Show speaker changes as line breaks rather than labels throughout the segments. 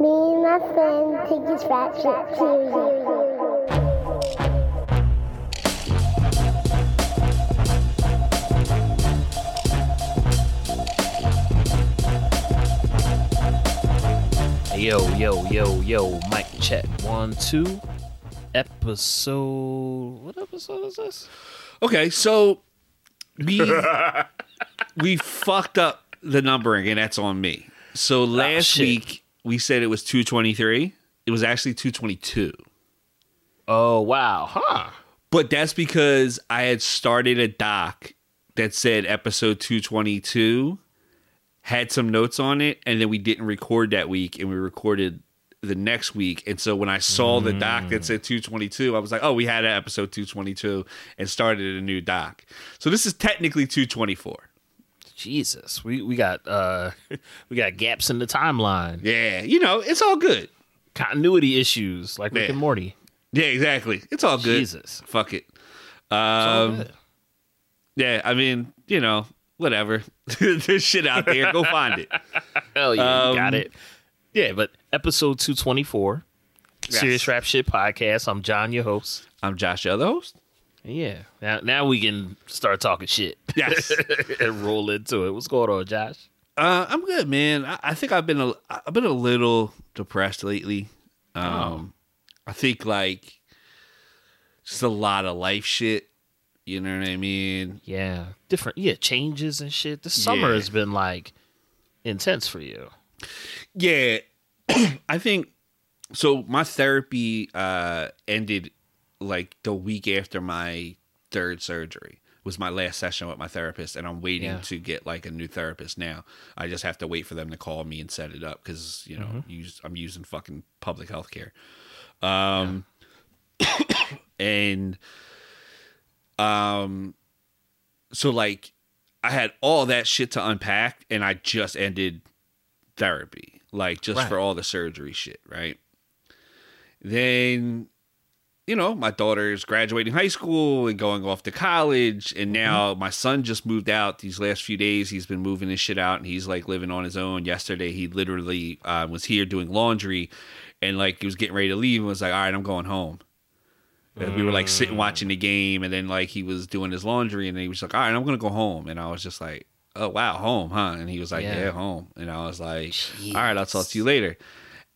Me and my friend take this rap shit seriously.
Yo, yo, yo, yo, mic check. One, two. Episode. What episode is this?
Okay, so we we fucked up the numbering, and that's on me. So oh, last
shit.
week we said it was two twenty three. It was actually two twenty two.
Oh, wow. Huh.
But that's because I had started a doc that said episode 222 had some notes on it and then we didn't record that week and we recorded the next week and so when I saw the doc that said 222 I was like oh we had an episode 222 and started a new doc. So this is technically 224.
Jesus. We we got uh we got gaps in the timeline.
Yeah, you know, it's all good.
Continuity issues like Rick
Yeah.
and Morty.
Yeah, exactly. It's all good.
Jesus.
Fuck it. Um yeah, I mean, you know, whatever. There's shit out there. Go find it.
Hell yeah,
um,
got it. Yeah, but episode 224.
Yes.
Serious Rap Shit Podcast. I'm John, your host.
I'm Josh, the other host.
Yeah. Now now we can start talking shit.
Yes.
and roll into it. What's going on, Josh?
Uh, I'm good, man. I, I think I've been a I've been a little depressed lately. Um, I think like just a lot of life shit. You know what I mean?
Yeah. Different yeah, changes and shit. The summer
Yeah.
has been like intense for you.
Yeah, I think so. My therapy uh ended like the week after my third surgery was my last session with my therapist and i'm waiting
Yeah.
to get like a new therapist now. I just have to wait for them to call me and set it up because you know use, i'm using fucking public health care. Um and um so like i had all that shit to unpack and i just ended therapy like just
Right.
for all the surgery shit right? Then you know my daughter's graduating high school and going off to college and now my son just moved out these last few days. He's been moving his shit out and he's like living on his own. Yesterday he literally uh, was here doing laundry and like he was getting ready to leave and was like all right i'm going home. And we were like sitting watching the game and then like he was doing his laundry and he was like all right i'm gonna go home. And i was just like oh wow home huh? And he was like
Yeah.
yeah, home. And i was like all right i'll talk to you later.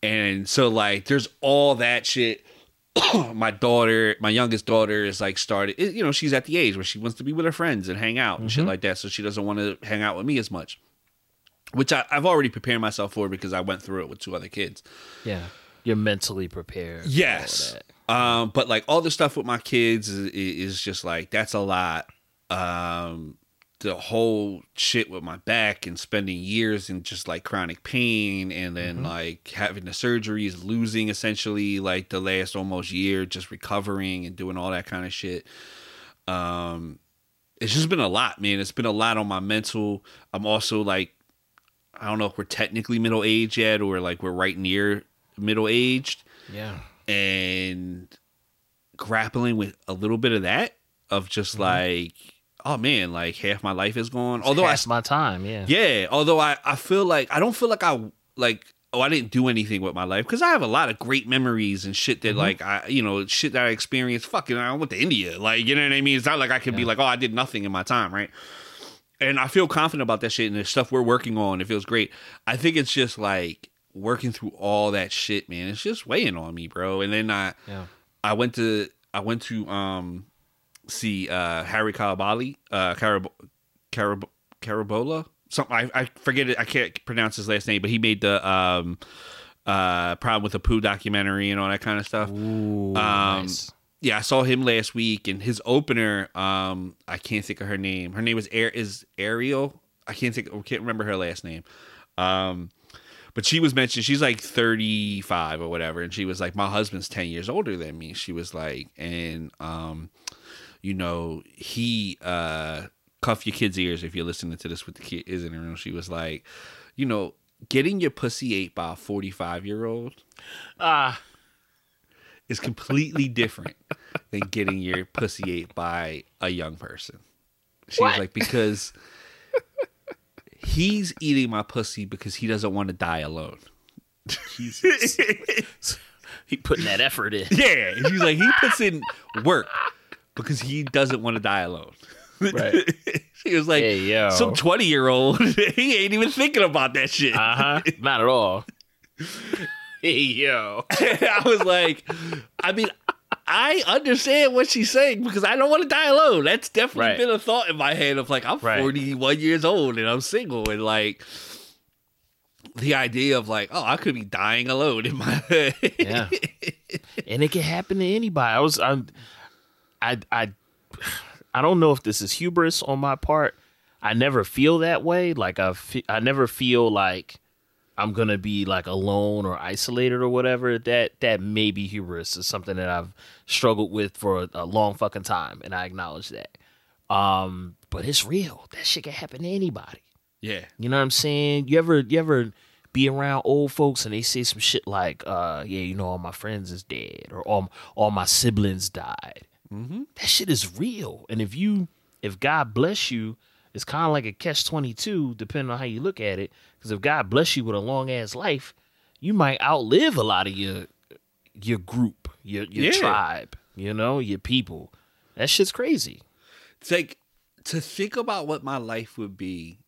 And so like there's all that shit my daughter my youngest daughter is like started you know she's at the age where she wants to be with her friends and hang out and shit like that so she doesn't want to hang out with me as much which I, i've already prepared myself for because i went through it with two other kids
Yeah. You're mentally prepared.
Yes. Um, but like all the stuff with my kids is, is just like that's a lot. Um, the whole shit with my back and spending years in just like chronic pain and then like having the surgeries, losing essentially like the last almost year, just recovering and doing all that kind of shit. Um, it's just been a lot, man. It's been a lot on my mental. I'm also like, I don't know if we're technically middle aged yet or like we're right near middle aged
Yeah.
and grappling with a little bit of that of just like oh man like half my life is gone. Although i
Past my time, yeah.
yeah although i i feel like i don't feel like i like oh i didn't do anything with my life because i have a lot of great memories and shit that
Mm-hmm.
like i you know shit that i experienced. Fucking i went to india. Like you know what i mean? It's not like i can be like oh i did nothing in my time right? And i feel confident about that shit and the stuff we're working on it feels great. I think it's just like working through all that shit man it's just weighing on me bro. And then i
Yeah.
I went to I went to um see uh Hari Carabali, uh Carab Carab Carabola. Something I, I forget it I can't pronounce his last name, but he made the um uh problem with the poo documentary and all that kind of stuff.
Ooh,
Um,
nice.
Yeah, I saw him last week and his opener, um, I can't think of her name. Her name was Air is Ariel. I can't think I can't remember her last name. Um but she was mentioned she's like 35 or whatever and she was like my husband's 10 years older than me she was like and um you know he uh cuff your kids ears if you're listening to this with the kid is in the room she was like you know getting your pussy ate by a 45 year old
Ah,
is completely different than getting your pussy ate by a young person. She was like, because he's eating my pussy because he doesn't want to die alone.
Jesus. he putting that effort in.
Yeah, he's like he puts in work because he doesn't want to die alone.
Right.
he was like,
Hey, yo.
some twenty year old, he ain't even thinking about that shit.
Uh huh. Not at all. hey yo.
I was like, I mean, I understand what she's saying because I don't want to die alone. That's definitely
Right.
been a thought in my head of like, I'm
Right.
41 years old and I'm single and like the idea of like, oh, I could be dying alone in my head.
Yeah. and it can happen to anybody. I was I'm I I I don't know if this is hubris on my part. I never feel that way. Like I fe- I never feel like I'm gonna be like alone or isolated or whatever. That that may be hubris is something that I've struggled with for a, a long fucking time, and I acknowledge that. Um, but it's real. That shit can happen to anybody.
yeah.
You know what I'm saying? You ever you ever be around old folks and they say some shit like, uh, yeah, you know, all my friends is dead or all all my siblings died. Mm-hmm. That shit is real. And if you if God bless you, it's kind of like a catch twenty two, depending on how you look at it. Because if God bless you with a long ass life, you might outlive a lot of your your group, your your
Yeah.
tribe, you know, your people. That shit's crazy.
It's like to think about what my life would be,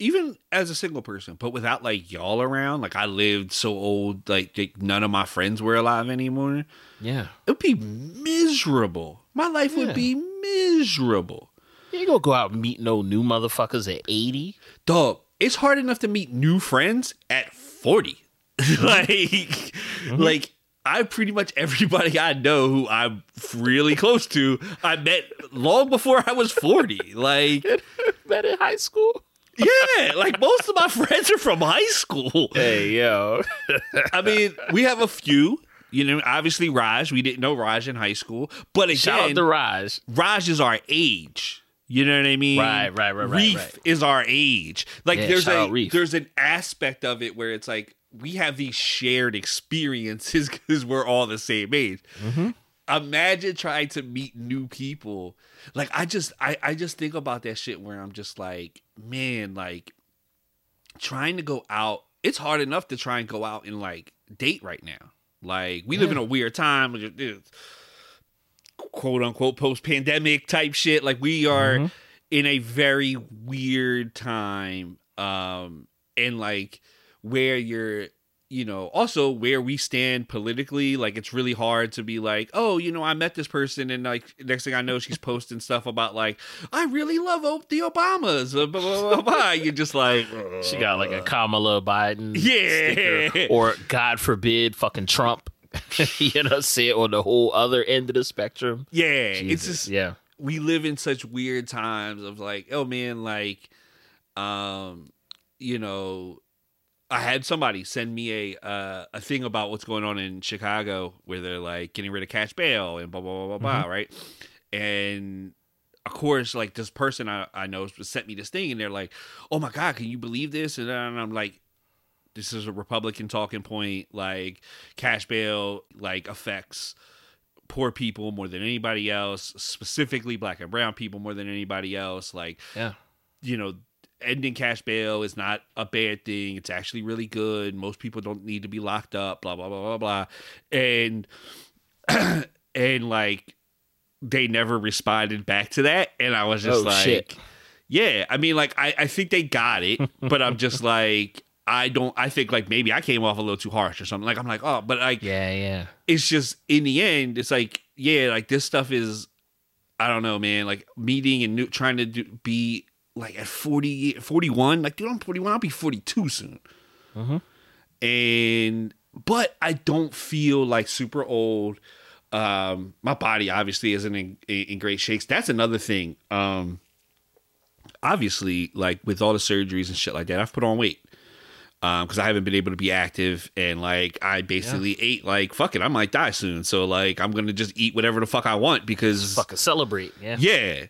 even as a single person, but without like y'all around. Like I lived so old, like, like none of my friends were alive anymore.
Yeah.
It would be miserable. My life
Yeah.
would be miserable.
You ain't gonna go out and meet no new motherfuckers at 80.
Dog, it's hard enough to meet new friends at 40. like, mm-hmm. like I pretty much everybody I know who I'm really close to, I met long before I was 40. Like,
Met in high school.
Yeah, like most of my friends are from high school.
Hey, yo.
I mean, we have a few. You know, obviously Raj. We didn't know Raj in high school, but again,
Shout out to Raj.
Raj is our age. You know what I mean?
Right, right, right, right,
Reef
right.
is our age. Like
Yeah,
there's a there's an aspect of it where it's like we have these shared experiences because we're all the same age.
Mm-hmm.
Imagine trying to meet new people. Like I just I I just think about that shit where I'm just like, man, like trying to go out. It's hard enough to try and go out and like date right now. Like we live in a weird time. Quote unquote post pandemic type shit. Like we are
Mm-hmm.
in a very weird time. Um and like where you're you know, also where we stand politically, like it's really hard to be like, oh, you know, I met this person, and like next thing I know, she's posting stuff about like, I really love the Obamas, uh, blah blah blah. blah. You're just like,
She got like a Kamala Biden.
Yeah.
sticker. Or God forbid, fucking Trump. you know, sit on the whole other end of the spectrum.
yeah, it's just
yeah.
we live in such weird times of like, oh man, like, um, you know, I had somebody send me a uh, a thing about what's going on in Chicago where they're like getting rid of cash bail and blah blah blah blah blah, right? And of course, like this person I, I know sent me this thing, and they're like, "Oh my god, can you believe this?" And I'm like, "This is a Republican talking point. Like cash bail, like affects." poor people more than anybody else, specifically black and brown people more than anybody else. Like,
Yeah.
you know, ending cash bail is not a bad thing. It's actually really good. Most people don't need to be locked up, blah, blah, blah, blah, blah. And, and like, they never responded back to that. And I was just
Oh,
like,
shit.
yeah, I mean, like, I, I think they got it, but I'm just like, I don't, I think like maybe I came off a little too harsh or something. Like, I'm like, oh, but like,
Yeah, yeah.
it's just in the end, it's like, yeah, like this stuff is, I don't know, man, like meeting and new, trying to do, be like at 40, 41, like, dude, I'm 41, I'll be 42 soon. And, but I don't feel like super old. Um, my body obviously isn't in, in great shakes. That's another thing. Um, obviously, like with all the surgeries and shit like that, I've put on weight Um because I haven't been able to be active and like I basically ate like fuck it, I might die soon. So like I'm gonna just eat whatever the fuck I want because
Fucking celebrate. Yeah.
yeah,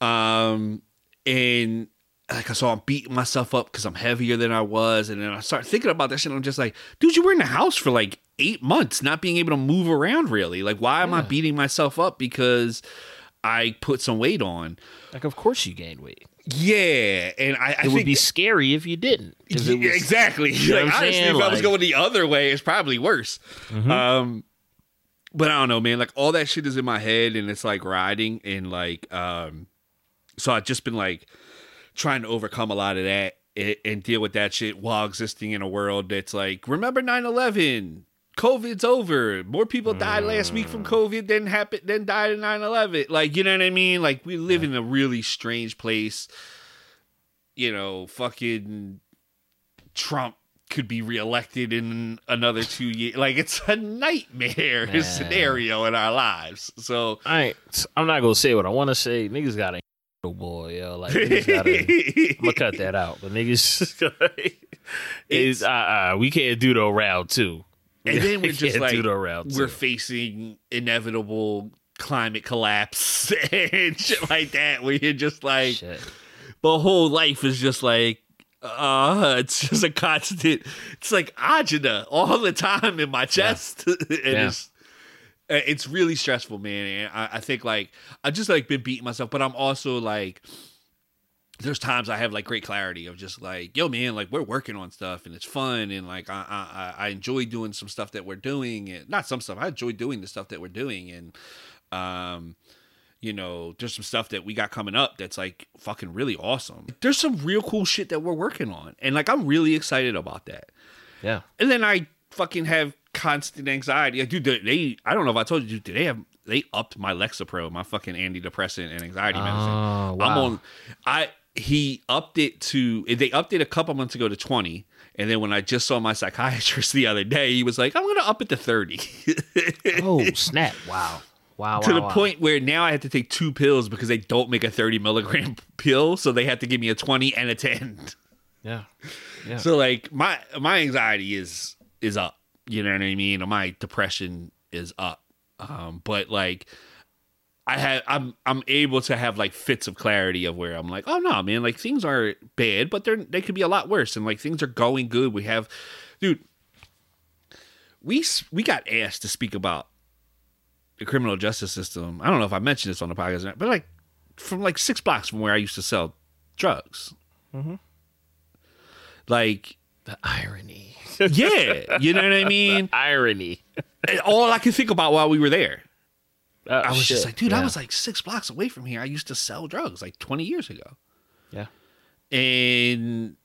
um, and like I saw I'm beating myself up because I'm heavier than I was, and then I start thinking about that shit. And I'm just like, dude, you were in the house for like eight months, not being able to move around really. Like, why am I beating myself up because I put some weight on?
Like, of course you gained weight.
Yeah, and I, I
It would be scary if you didn't. it
Yeah,
was-
exactly.
know
like, honestly,
saying?
if I was
Mm-hmm.
going the other way, it's probably worse. Um, but I don't know, man. Like all that shit is in my head, and it's like riding, and like, um, so I've just been like trying to overcome a lot of that and, and deal with that shit while existing in a world that's like, remember 9-11? COVID's over. More people died last week
Mm.
from COVID than happened than died in 9-11. Like, you know what I mean? Like we live in a really strange place. You know, fucking Trump could be reelected in another two years. Like it's a nightmare
Man.
scenario in our lives. So
I ain't, I'm not gonna say what I want to say. Niggas got a boy, yo. Like gotta, I'm gonna cut that out. But niggas, is uh, uh, we can't do the round two.
and then
We
we're just like
do the round
we're
two.
facing inevitable climate collapse and shit like that. Where you're just like
Shit.
the whole life is just like uh it's just a constant it's like agita all the time in my chest and it's uh, it's really stressful man and I, I think like i just like been beating myself but i'm also like there's times I have like great clarity of just like, yo, man, like we're working on stuff and it's fun and like I I, I enjoy doing some stuff that we're doing and not some stuff. I enjoy doing the stuff that we're doing and um you know, there's some stuff that we got coming up that's like fucking really awesome. There's some real cool shit that we're working on. And like I'm really excited about that.
Yeah.
And then I fucking have constant anxiety. Like, dude, they, they I don't know if I told you, dude, they have they upped my Lexapro, my fucking antidepressant and anxiety oh, medicine.
Oh,
I'm
wow.
on I he upped it to they upped it a couple months ago to 20. And then when I just saw my psychiatrist the other day, he was like, I'm gonna up it to 30.
Oh snap! Wow. Wow.
to
wow,
the
wow.
point where now I have to take two pills because they don't make a 30 milligram pill, so they have to give me a 20 and a 10.
Yeah. Yeah.
So like my my anxiety is is up. You know what I mean? My depression is up. Um, but like I have I'm I'm able to have like fits of clarity of where I'm like, oh no, man, like things are bad, but they're they could be a lot worse, and like things are going good. We have, dude, we we got asked to speak about the criminal justice system. I don't know if I mentioned this on the podcast, but like from like six blocks from where I used to sell drugs. Like,
the irony.
yeah, you know what I mean.
irony.
And all I could think about while we were there,
Oh,
I was
shit.
just like, dude, I was like six blocks away from here. I used to sell drugs like 20 years ago.
Yeah.
And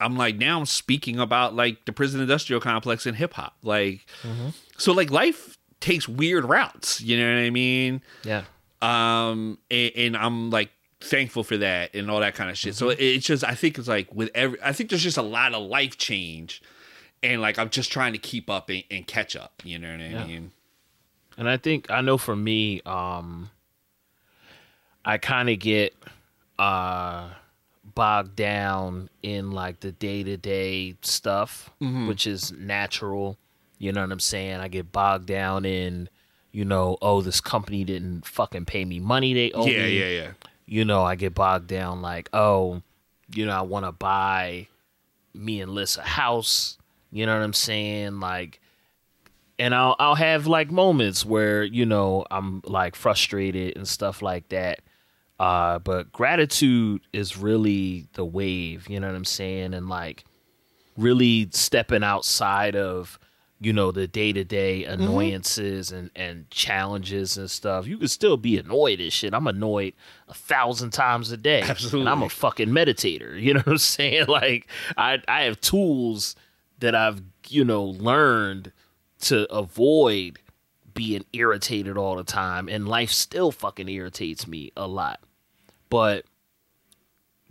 I'm like, now I'm speaking about like the prison industrial complex and hip hop. Like,
Mm-hmm.
so like life takes weird routes. You know what I mean?
Yeah.
Um, and, and I'm like thankful for that and all that kind of shit. So
Mm-hmm.
it's just, I think it's like with every, I think there's just a lot of life change. And like, I'm just trying to keep up and, and catch up. You know what I
Yeah.
mean?
And I think I know for me, um, I kind of get uh, bogged down in like the day to day stuff, which is natural. You know what I'm saying? I get bogged down in, you know, oh, this company didn't fucking pay me money they owe me.
yeah,
me.
yeah, yeah.
You know, I get bogged down like, oh, you know, I want to buy me and Liz a house. You know what I'm saying? Like, and I'll I'll have like moments where you know I'm like frustrated and stuff like that. Uh, but gratitude is really the wave. You know what I'm saying? And like really stepping outside of you know the day to day annoyances and and challenges and stuff. You can still be annoyed as shit. I'm annoyed a thousand times a day.
Absolutely.
I'm a fucking meditator. You know what I'm saying? Like I I have tools that I've you know learned to avoid being irritated all the time and life still fucking irritates me a lot. But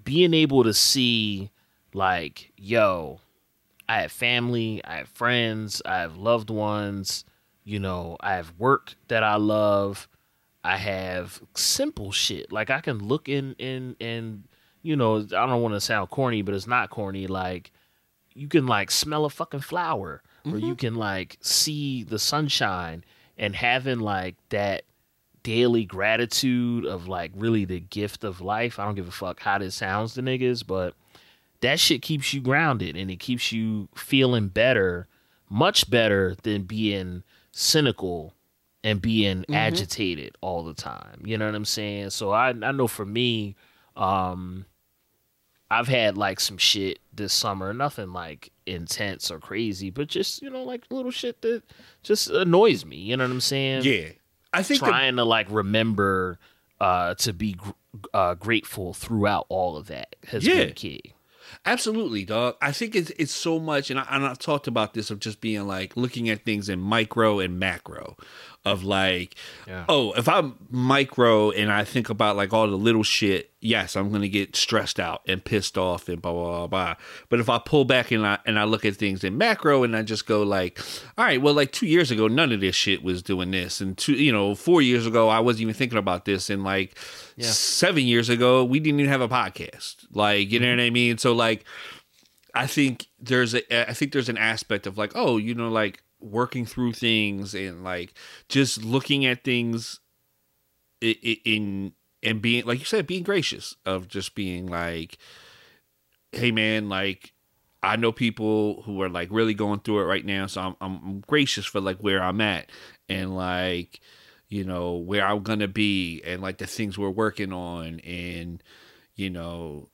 being able to see like, yo, I have family, I have friends, I have loved ones, you know, I have work that I love. I have simple shit. Like I can look in in and you know, I don't want to sound corny, but it's not corny. Like you can like smell a fucking flower or you mm-hmm. can like see the sunshine and having like that daily gratitude of like really the gift of life. I don't give a fuck how this sounds to niggas, but that shit keeps you grounded and it keeps you feeling better, much better than being cynical and being agitated all the time. You know what I'm saying? So I I know for me, um, I've had like some shit this summer, nothing like intense or crazy, but just you know like little shit that just annoys me. You know what I'm saying?
Yeah, I think the-
Trying to like remember uh to be gr- uh grateful throughout all of that has
Yeah.
been key.
Absolutely, dog. I think it's it's so much, and, I, and I've talked about this of just being like looking at things in micro and macro, of like,
Yeah.
oh, if I'm micro and I think about like all the little shit, yes, I'm gonna get stressed out and pissed off and blah blah blah. blah. But if I pull back and I and I look at things in macro and I just go like, all right, well, like two years ago, none of this shit was doing this, and two, you know, four years ago, I wasn't even thinking about this, and like
Yeah.
seven years ago, we didn't even have a podcast. Like, you know mm-hmm. what I mean? So like. I think there's a I think there's an aspect of like oh you know like working through things and like just looking at things i- i- in and being like you said being gracious of just being like hey man like I know people who are like really going through it right now so I'm I'm gracious for like where I'm at and like you know where I'm gonna be and like the things we're working on and you know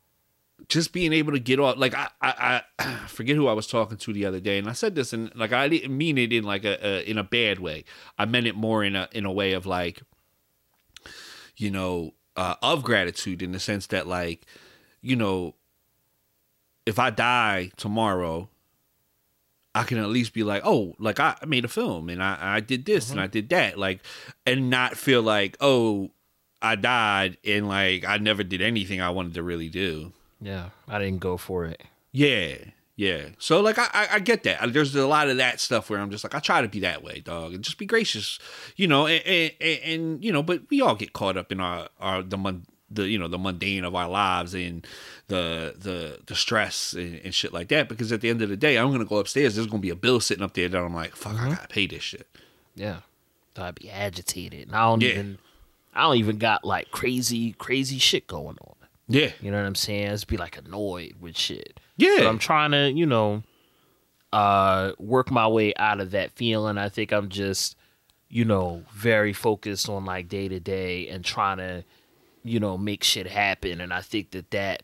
just being able to get off like I, I I forget who I was talking to the other day and I said this and like I didn't mean it in like a, a in a bad way. I meant it more in a in a way of like you know uh, of gratitude in the sense that like you know if I die tomorrow I can at least be like, oh, like I I made a film and I, I did this and I did that, like, and not feel like, oh, I died and like I never did anything I wanted to really do.
Yeah, I didn't go for it.
Yeah, yeah. So like I, I, I get that. There's a lot of that stuff where I'm just like I try to be that way, dog, and just be gracious, you know. And and, and, you know, but we all get caught up in our our the mon- the you know the mundane of our lives and the the the stress and, and shit like that. Because at the end of the day, I'm gonna go upstairs. There's gonna be a bill sitting up there that I'm like, fuck, I mm-hmm. gotta pay this shit.
Yeah, so I'd be agitated, and I don't
Yeah.
even, I don't even got like crazy, crazy shit going on.
Yeah,
You know what I'm saying? Just be like annoyed with shit.
yeah.
But I'm trying to, you know, uh, work my way out of that feeling. I think I'm just, you know, very focused on like day to day and trying to, you know, make shit happen. And I think that that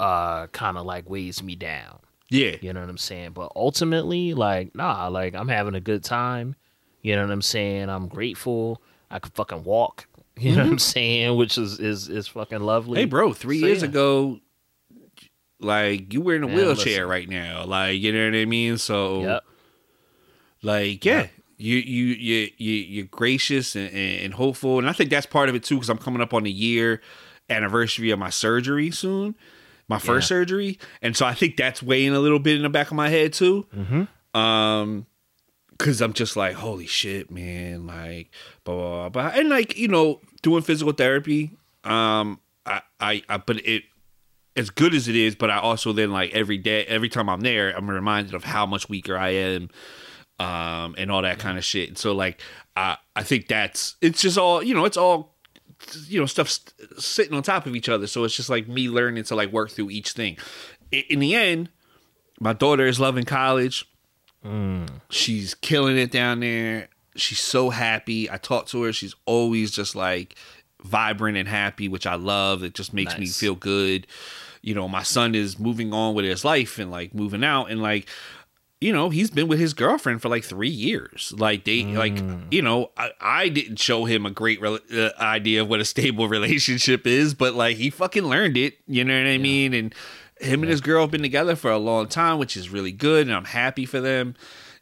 uh kind of like weighs me down.
yeah.
You know what I'm saying? But ultimately, like, nah, like I'm having a good time. You know what I'm saying? I'm grateful. I could fucking walk. You know what I'm saying? Which is is is fucking lovely.
Hey, bro, three
So,
years
yeah.
ago, like you were in a
Man,
wheelchair
listen.
right now. Like, you know what I mean? So,
Yep.
like, yeah, you you you you you're gracious and, and, hopeful, and I think that's part of it too. Because I'm coming up on the year anniversary of my surgery soon, my first
Yeah.
surgery, and so I think that's weighing a little bit in the back of my head too.
Mm-hmm.
Um, cause I'm just like, holy shit, man, like, blah, blah, blah. and like, you know, doing physical therapy, um, I, I, I, but it, as good as it is, but I also then like every day, every time I'm there, I'm reminded of how much weaker I am, um, and all that kind of shit. And so like, I, I think that's, it's just all, you know, it's all, you know, stuff st- sitting on top of each other. So it's just like me learning to like work through each thing. I- in the end, my daughter is loving college. She's killing it down there. She's so happy. I talk to her. She's always just like vibrant and happy, which I love. It just makes me feel good. You know, my son is moving on with his life and like moving out and like you know, he's been with his girlfriend for like three years. Like they, like you know, I, I didn't show him a great rel uh, idea of what a stable relationship is, but like he fucking learned it. You know what I mean? And him and his girl have been together for a long time, which is really good, and I'm happy for them.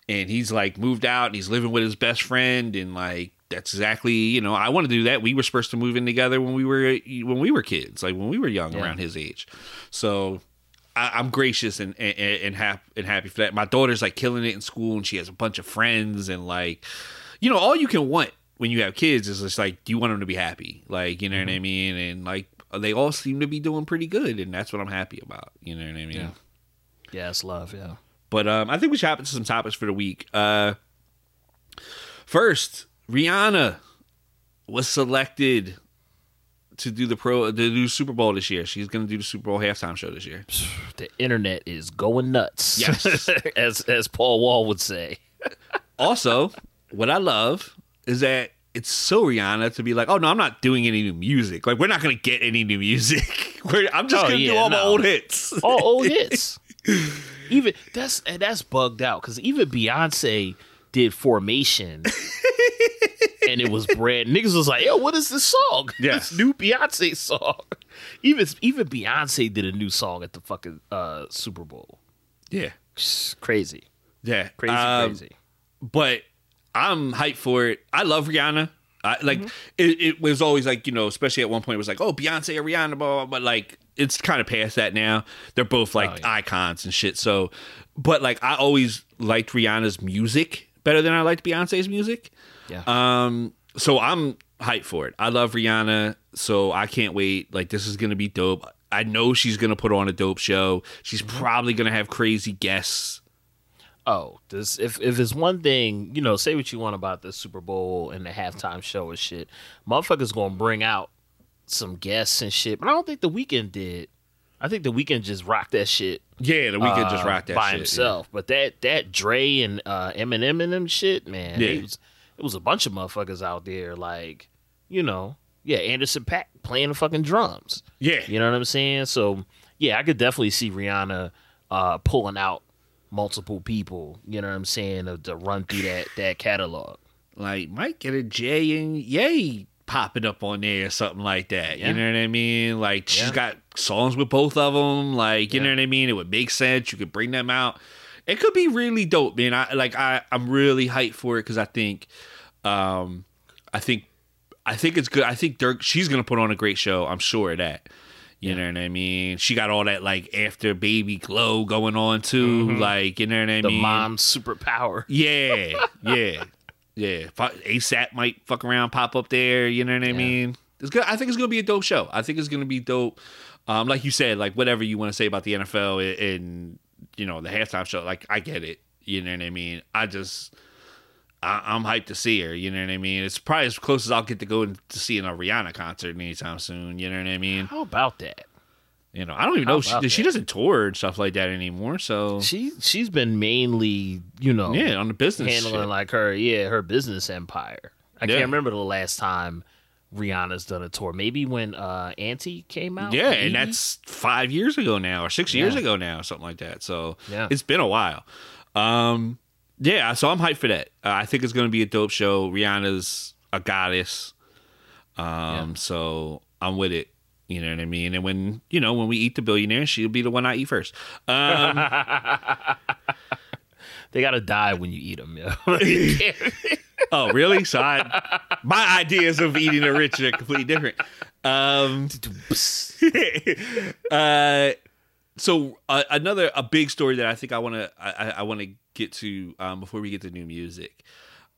And he's like moved out, and he's living with his best friend, and like that's exactly you know I want to do that. We were supposed to move in together when we were uh, when we were kids, like when we were young,
Yeah.
around his age. So I, I'm gracious and and and, hap- and happy for that. My daughter's like killing it in school, and she has a bunch of friends, and like, you know, all you can want when you have kids is just like, do you want them to be happy? Like, you know what I mm-hmm. mean? And like, they all seem to be doing pretty good, and that's what I'm happy about. You know what I mean?
Yeah. Yeah, it's love. Yeah.
But um, I think we should hop into some topics for the week. Uh, first, Rihanna was selected to do the pro to do Super Bowl this year. She's going to do the Super Bowl halftime show this year.
The internet is going nuts.
Yes.
as as Paul Wall would say.
also, what I love is that it's so Rihanna to be like, oh no, I'm not doing any new music. Like we're not gonna get any new music. we're, I'm just
Oh,
gonna do
yeah,
all my old hits.
all old hits. Even that's and that's bugged out because even Beyonce did Formation, and it was brand. Niggas was like, "Yo, what is this song?
Yes.
this new Beyonce song." Even even Beyonce did a new song at the fucking uh, Super Bowl.
yeah,
It's crazy,
yeah,
crazy,
Um,
crazy.
but I'm hyped for it. I love Rihanna. I, like
Mm-hmm.
it, it was always like you know, especially at one point, it was like, oh, Beyonce or Rihanna, blah, blah, blah. But like, it's kind of past that now. They're both like
Oh, yeah.
icons and shit. So, but like, I always liked Rihanna's music better than I liked Beyonce's music.
Yeah.
Um, so I'm hyped for it. I love Rihanna, so I can't wait. Like, this is gonna be dope. I know she's gonna put on a dope show. She's
Mm-hmm.
probably gonna have crazy guests.
Oh, this if if it's one thing, you know, say what you want about the Super Bowl and the halftime show and shit. Motherfuckers gonna bring out some guests and shit. But I don't think the Weeknd did. I think the Weeknd just rocked that shit
Yeah, the Weeknd just
uh,
rocked that shit
by
shit,
himself. But that that Dre and uh, Eminem and them shit, man.
Yeah.
It was it was a bunch of motherfuckers out there, like you know, yeah, Anderson .Paak playing the fucking drums.
Yeah,
You know what I'm saying? So yeah, I could definitely see Rihanna uh, pulling out multiple people. You know what I'm saying to, to run through that that catalog.
like might get a J and Yay popping up on there or something like that.
Yeah.
You know what I mean? Like she's
Yeah.
got songs with both of them. Like you
Yeah.
know what I mean? It would make sense. You could bring them out. It could be really dope, man. I like I I'm really hyped for it because I think, um, I think, I think it's good. I think Dirk she's gonna put on a great show. I'm sure of that. You know what I mean? She got all that like after baby glow going on too. Like you know what I
The
mean?
mom's superpower.
Yeah, yeah, yeah. ASAP might fuck around, pop up there. You know what I mean? It's good. I think it's gonna be a dope show. I think it's gonna be dope. Um, like you said, like whatever you want to say about the NFL and, you know the halftime show, like I get it. You know what I mean? I just. I, I'm hyped to see her. You know what I mean? It's probably as close as I'll get to go to seeing a Rihanna concert anytime soon. You know what I mean?
How about that?
You know, I don't even know. She, she doesn't tour and stuff like that anymore. So
She she's been mainly, you know,
yeah, on the business
handling
shit.
like her yeah her business empire. I
Yeah.
can't remember the last time Rihanna's done a tour. Maybe when uh Anti came out.
Yeah,
maybe?
and that's five years ago now, or six years ago now, something like that. So
Yeah.
it's been a while. Um, yeah, so I'm hyped for that. Uh, I think it's going to be a dope show. Rihanna's a goddess, um, so I'm with it. You know what I mean? And when you know when we eat the billionaire, she'll be the one I eat first. Um,
they gotta die when you eat them. Yeah.
oh, really? So I, my ideas of eating the rich are completely different. Um, uh, so uh, another a big story that I think I want to I, I- I want to get to um, before we get to new music.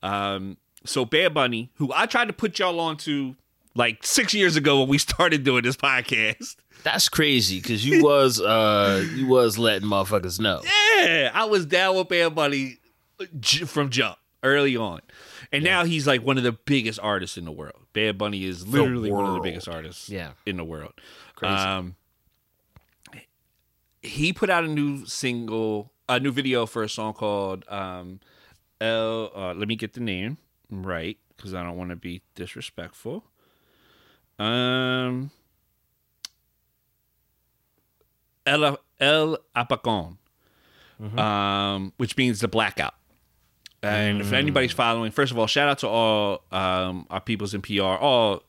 Um, so Bad Bunny, who I tried to put y'all on to like six years ago when we started doing this podcast.
That's crazy because you was uh you was letting motherfuckers know.
Yeah, I was down with Bad Bunny from jump early on, and now he's like one of the biggest artists in the world. Bad Bunny is literally one of the biggest artists
Yeah.
in the world.
Crazy.
Um, he put out a new single, a new video for a song called um, "El." Uh, let me get the name right because I don't want to be disrespectful. Um, El El Apagón, um, which means the blackout. And if anybody's following, first of all, shout out to all um, our peoples in PR, all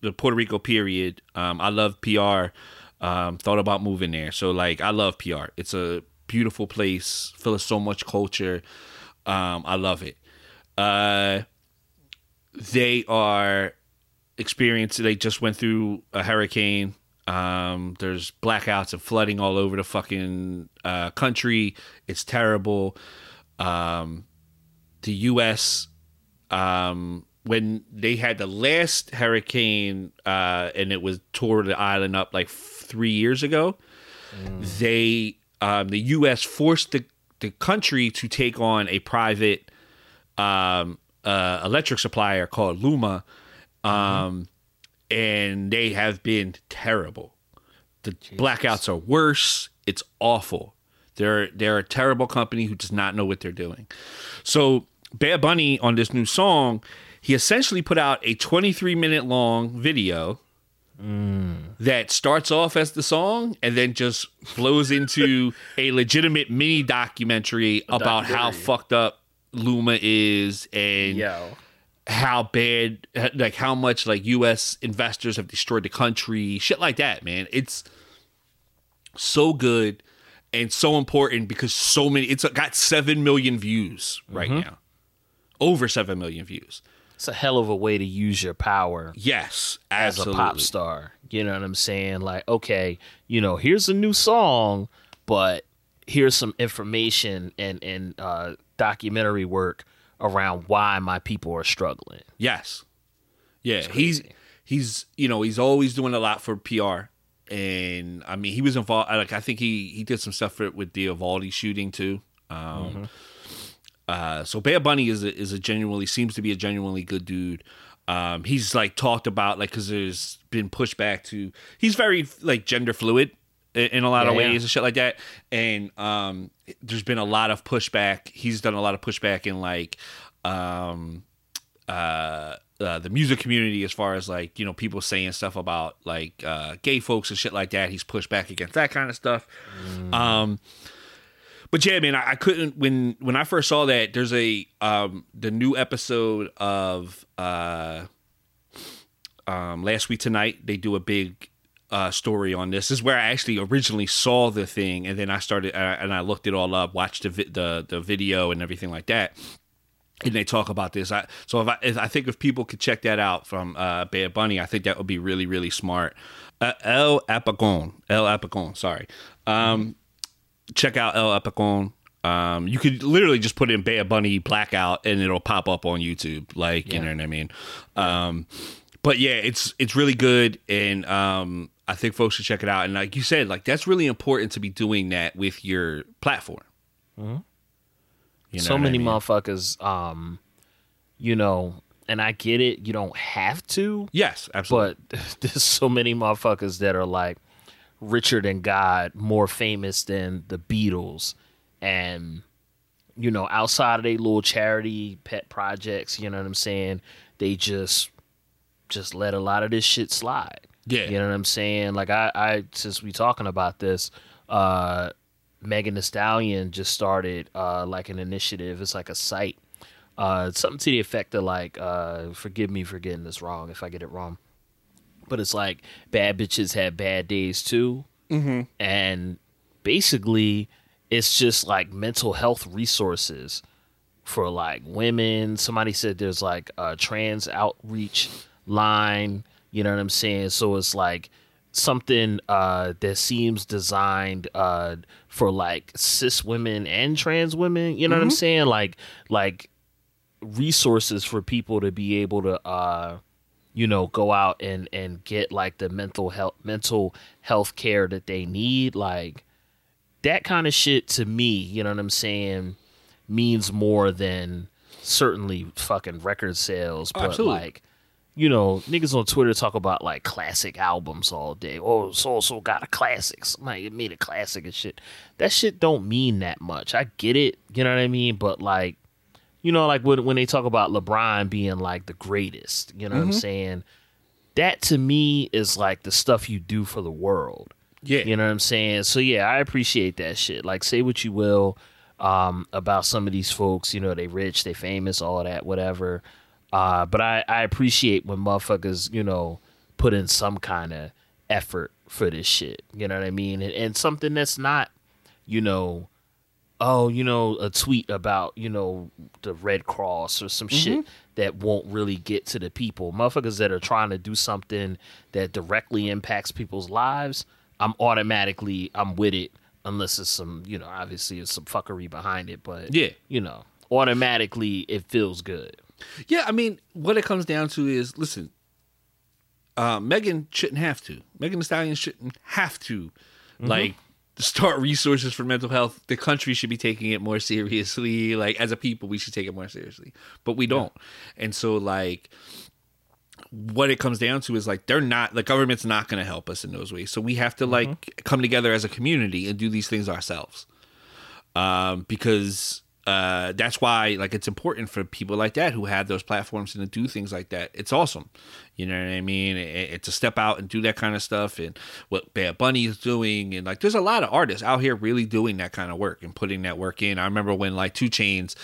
the Puerto Rico period. Um, I love PR. Um, thought about moving there. So like I love PR. It's a beautiful place, full of so much culture. Um, I love it. Uh, they are experiencing. They just went through a hurricane. Um, there's blackouts and flooding all over the fucking uh, country. It's terrible. Um, the U.S. Um, when they had the last hurricane uh, and it was tore the island up like three years ago, they um, the U.S. forced the the country to take on a private um, uh, electric supplier called Luma, um, and they have been terrible. The blackouts are worse. It's awful. They're they're a terrible company who does not know what they're doing. So Bad Bunny on this new song, he essentially put out a 23 minute long video that starts off as the song and then just flows into a legitimate mini documentary about how fucked up Luma is and
Yo.
How bad like how much like US investors have destroyed the country shit like that man. It's so good and so important because so many it's got 7 million views right now. Over 7 million views.
It's a hell of a way to use your power
yes
as a pop star. You know what I'm saying? Like, okay, you know, here's a new song, but here's some information and and uh, documentary work around why my people are struggling.
Yes. Yeah, he's he's you know he's always doing a lot for PR, and I mean he was involved. Like I think he he did some stuff for, with the Uvalde shooting too. Um, uh, so Bad Bunny is a, is a genuinely seems to be a genuinely good dude. Um, he's like talked about like because there's been pushback to he's very like gender fluid in, a lot of
Yeah, yeah.
ways and shit like that. And um, there's been a lot of pushback. He's done a lot of pushback in like um, uh, uh, the music community as far as like you know people saying stuff about like uh, gay folks and shit like that. He's pushed back against that kind of stuff. Um, but yeah, man, I, I couldn't when when I first saw that. There's a um, the new episode of uh, um, last week tonight. They do a big uh, story on this. This is where I actually originally saw the thing, and then I started and I, and I looked it all up, watched the vi- the the video and everything like that and they talk about this. I, so if I, if I think if people could check that out from uh, Bad Bunny, I think that would be really really smart. Uh, El Apagón, El Apagón, sorry. Um, check out El Apagón. Um, you could literally just put in Bad Bunny blackout and it'll pop up on YouTube. Like you know what I mean. Um, but yeah, it's it's really good, and um, I think folks should check it out. And like you said, like that's really important to be doing that with your platform. You know
so
what I
many
mean?
motherfuckers, um, you know, and I get it. You don't have to,
Yes, absolutely.
but there's so many motherfuckers that are like richer than God, more famous than the Beatles, and you know, outside of their little charity pet projects, you know what I'm saying? They just just let a lot of this shit slide.
Yeah.
You know what I'm saying? Like I, I since we talking about this, uh Megan Thee Stallion just started uh like an initiative. It's like a site. Uh something to the effect of like uh forgive me for getting this wrong if I get it wrong. But it's like bad bitches have bad days too. Mm-hmm. And basically it's just like mental health resources for like women. Somebody said there's like a trans outreach line, you know what I'm saying? So it's like something uh that seems designed uh for like cis women and trans women, you know what I'm saying? Like like resources for people to be able to uh you know go out and and get like the mental health mental health care that they need like that kind of shit to me, you know what I'm saying, means more than certainly fucking record sales, but
absolutely.
like you know, niggas on Twitter talk about like classic albums all day. Oh, so so got a classic. Somebody made a classic and shit. That shit don't mean that much. I get it, you know what I mean, but like you know, like when when they talk about LeBron being like the greatest, you know what I'm saying? That to me is like the stuff you do for the world.
Yeah.
You know what I'm saying? So yeah, I appreciate that shit. Like say what you will um about some of these folks, you know, they rich, they famous, all that, whatever. Uh but I I appreciate when motherfuckers, you know, put in some kind of effort for this shit. You know what I mean? And, and something that's not, you know, oh, you know, a tweet about, you know, the Red Cross or some shit that won't really get to the people. Motherfuckers that are trying to do something that directly impacts people's lives, I'm automatically I'm with it unless it's some, you know, obviously it's some fuckery behind it, but
Yeah.
you know, automatically it feels good.
Yeah, I mean, what it comes down to is, listen, uh, Megan shouldn't have to. Megan Thee Stallion shouldn't have to, like, start resources for mental health. The country should be taking it more seriously. Like, as a people, we should take it more seriously, but we don't. And so, like, what it comes down to is like they're not the government's not going to help us in those ways so we have to like come together as a community and do these things ourselves um because uh, that's why like it's important for people like that who have those platforms and to do things like that. It's awesome, you know what I mean? And, and to step out and do that kind of stuff and what Bad Bunny is doing and like there's a lot of artists out here really doing that kind of work and putting that work in. I remember when like 2 Chainz,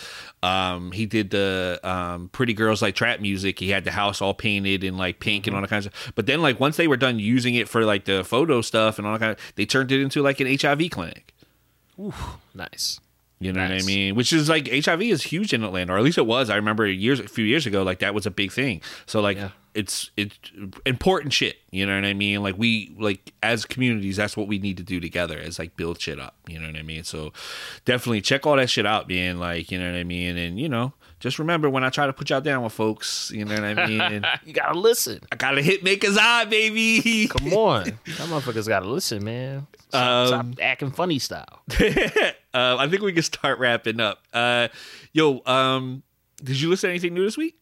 um, he did the um, Pretty Girls Like Trap music. He had the house all painted in like pink and all that kinds of. stuff. But then like once they were done using it for like the photo stuff and all that kind of, they turned it into like an HIV clinic.
Ooh, Nice.
You know what I mean? Which is like HIV is huge in Atlanta, or at least it was. I remember years, a few years ago, like that was a big thing. So like
Yeah.
it's it's important shit. You know what I mean? Like we like as communities, that's what we need to do together is like build shit up. You know what I mean? So definitely check all that shit out, man. Like you know what I mean? And you know, just remember when I try to put y'all down with folks, you know what I mean?
You gotta listen.
I gotta hit Maker's Eye, baby.
Come on. That motherfuckers gotta listen, man. Stop, stop
Um,
acting funny style.
uh, I think we can start wrapping up. Uh, yo, um, did you listen to anything new this week?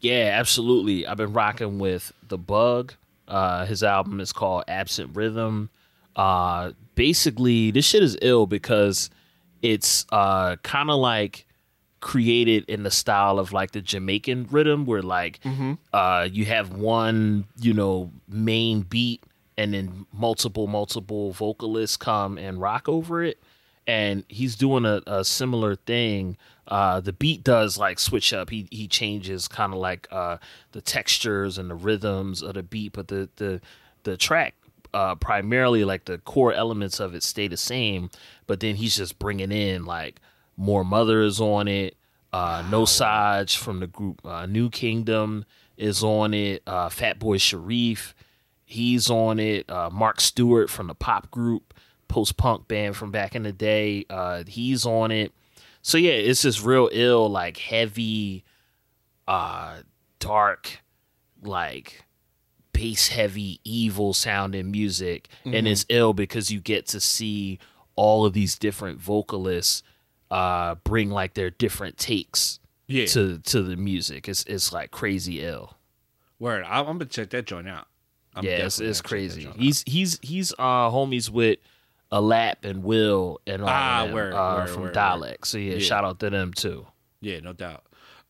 Yeah, absolutely. I've been rocking with The Bug. Uh, his album is called Absent Riddim. Uh, basically, this shit is ill because it's uh, kind of like created in the style of like the Jamaican rhythm, where like uh, you have one, you know, main beat and then multiple, multiple vocalists come and rock over it. And he's doing a, a similar thing. Uh, the beat does like switch up. He he changes kind of like uh, the textures and the rhythms of the beat, but the the the track uh, primarily like the core elements of it stay the same. But then he's just bringing in like more mothers on it. Uh, Nosaj from the group uh, New Kingdom is on it. Uh, Fatboi Sharif, he's on it. Uh, Mark Stewart from the pop group, post punk band from back in the day, uh, he's on it. So yeah, it's just real ill, like heavy, uh, dark, like bass heavy, evil sounding music, and it's ill because you get to see all of these different vocalists uh bring like their different takes
Yeah.
to to the music. It's it's like crazy ill.
Word. I, I'm gonna check that joint out. I'm
yeah, it's, it's
gonna check that
crazy. He's he's he's uh homies with Alap and Will and all
Ah,
them,
word,
uh,
word,
from
word,
Dalek. So yeah,
Yeah.
shout out to them too.
Yeah, no doubt.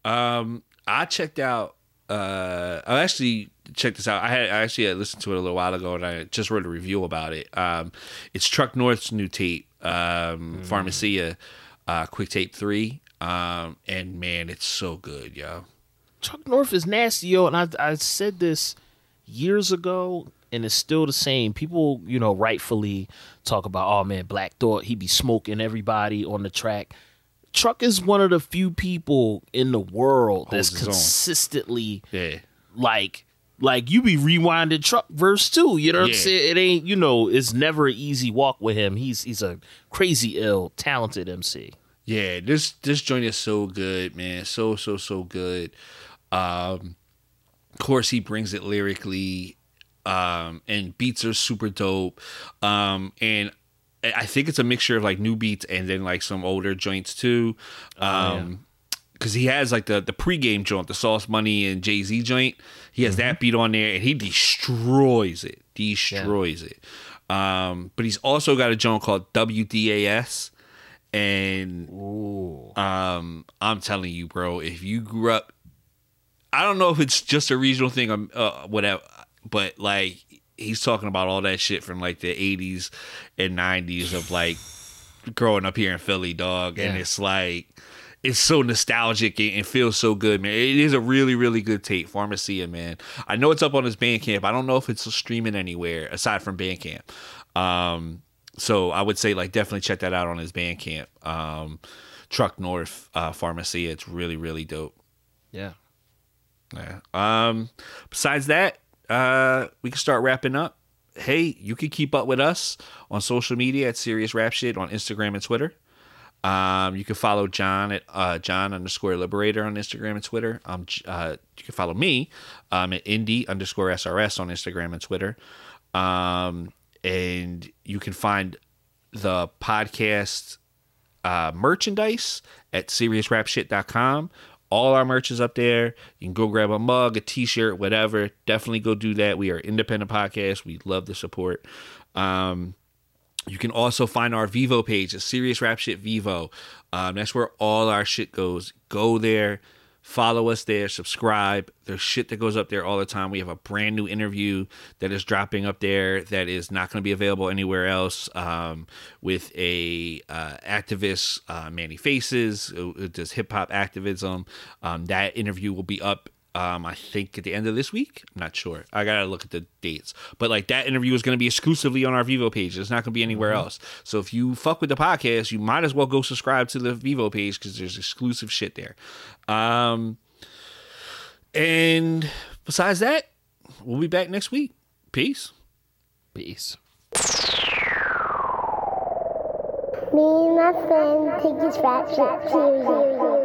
Um, I checked out. Uh, I actually checked this out. I had I actually had listened to it a little while ago, and I just wrote a review about it. Um, it's Truck North's new tape, um, Pharmacia, uh, Quick Tape Three. Um, and man, it's so good, yo.
Truck North is nasty, yo, and I I said this years ago, and it's still the same. People, you know, rightfully talk about, oh man, Black Thought, he be smoking everybody on the track. Truck is one of the few people in the world that's
Holds own.
consistently
Yeah,
like like you be rewinding truck verse two. You know what
Yeah.
I'm saying? It ain't you know, it's never an easy walk with him. He's he's a crazy ill, talented MC.
yeah. This this joint is so good, man. So so so good. Um, of course, he brings it lyrically, um, and beats are super dope. Um, and I think it's a mixture of like new beats and then like some older joints too. Um, because he has like the the pregame joint, the Sauce Money and Jay Z joint. He has that beat on there, and he destroys it, destroys it. Um, but he's also got a joint called WDAS, and
Ooh.
um, I'm telling you, bro, if you grew up, I don't know if it's just a regional thing or uh, whatever, but like he's talking about all that shit from like the 80s and 90s of like growing up here in Philly, dog, and
Yeah.
it's like it's so nostalgic and it feels so good, man. It is a really, really good tape, Pharmacia, man. I know it's up on his Bandcamp. I don't know if it's streaming anywhere aside from Bandcamp. Um, so I would say like definitely check that out on his Bandcamp. Um, Truck North uh, Pharmacia. It's really, really dope.
Yeah.
Yeah. Um, besides that, uh, we can start wrapping up. Hey, you can keep up with us on social media at Serious Rap Shit on Instagram and Twitter. Um, you can follow John at uh, John underscore Liberator on Instagram and Twitter. Um, uh, you can follow me um, at Indie underscore SRS on Instagram and Twitter. Um, and you can find the podcast uh, merchandise at seriousrapshit.com. All our merch is up there. You can go grab a mug, a t-shirt, whatever. Definitely go do that. We are independent podcast. We love the support. Um, You can also find our Vivo page, a Serious Rap Shit Vivo. Um, that's where all our shit goes. Go there, follow us there, subscribe. There's shit that goes up there all the time. We have a brand new interview that is dropping up there that is not going to be available anywhere else um, with a uh, activist, uh, Manny Faces, who does hip hop activism. Um, that interview will be up um, I think at the end of this week. I'm not sure. I gotta look at the dates. But like that interview is gonna be exclusively on our Vivo page. It's not gonna be anywhere else. So if you fuck with the podcast, you might as well go subscribe to the Vivo page because there's exclusive shit there. Um, and besides that, we'll be back next week. Peace.
Peace.
Me and my friend take this rap shit seriously.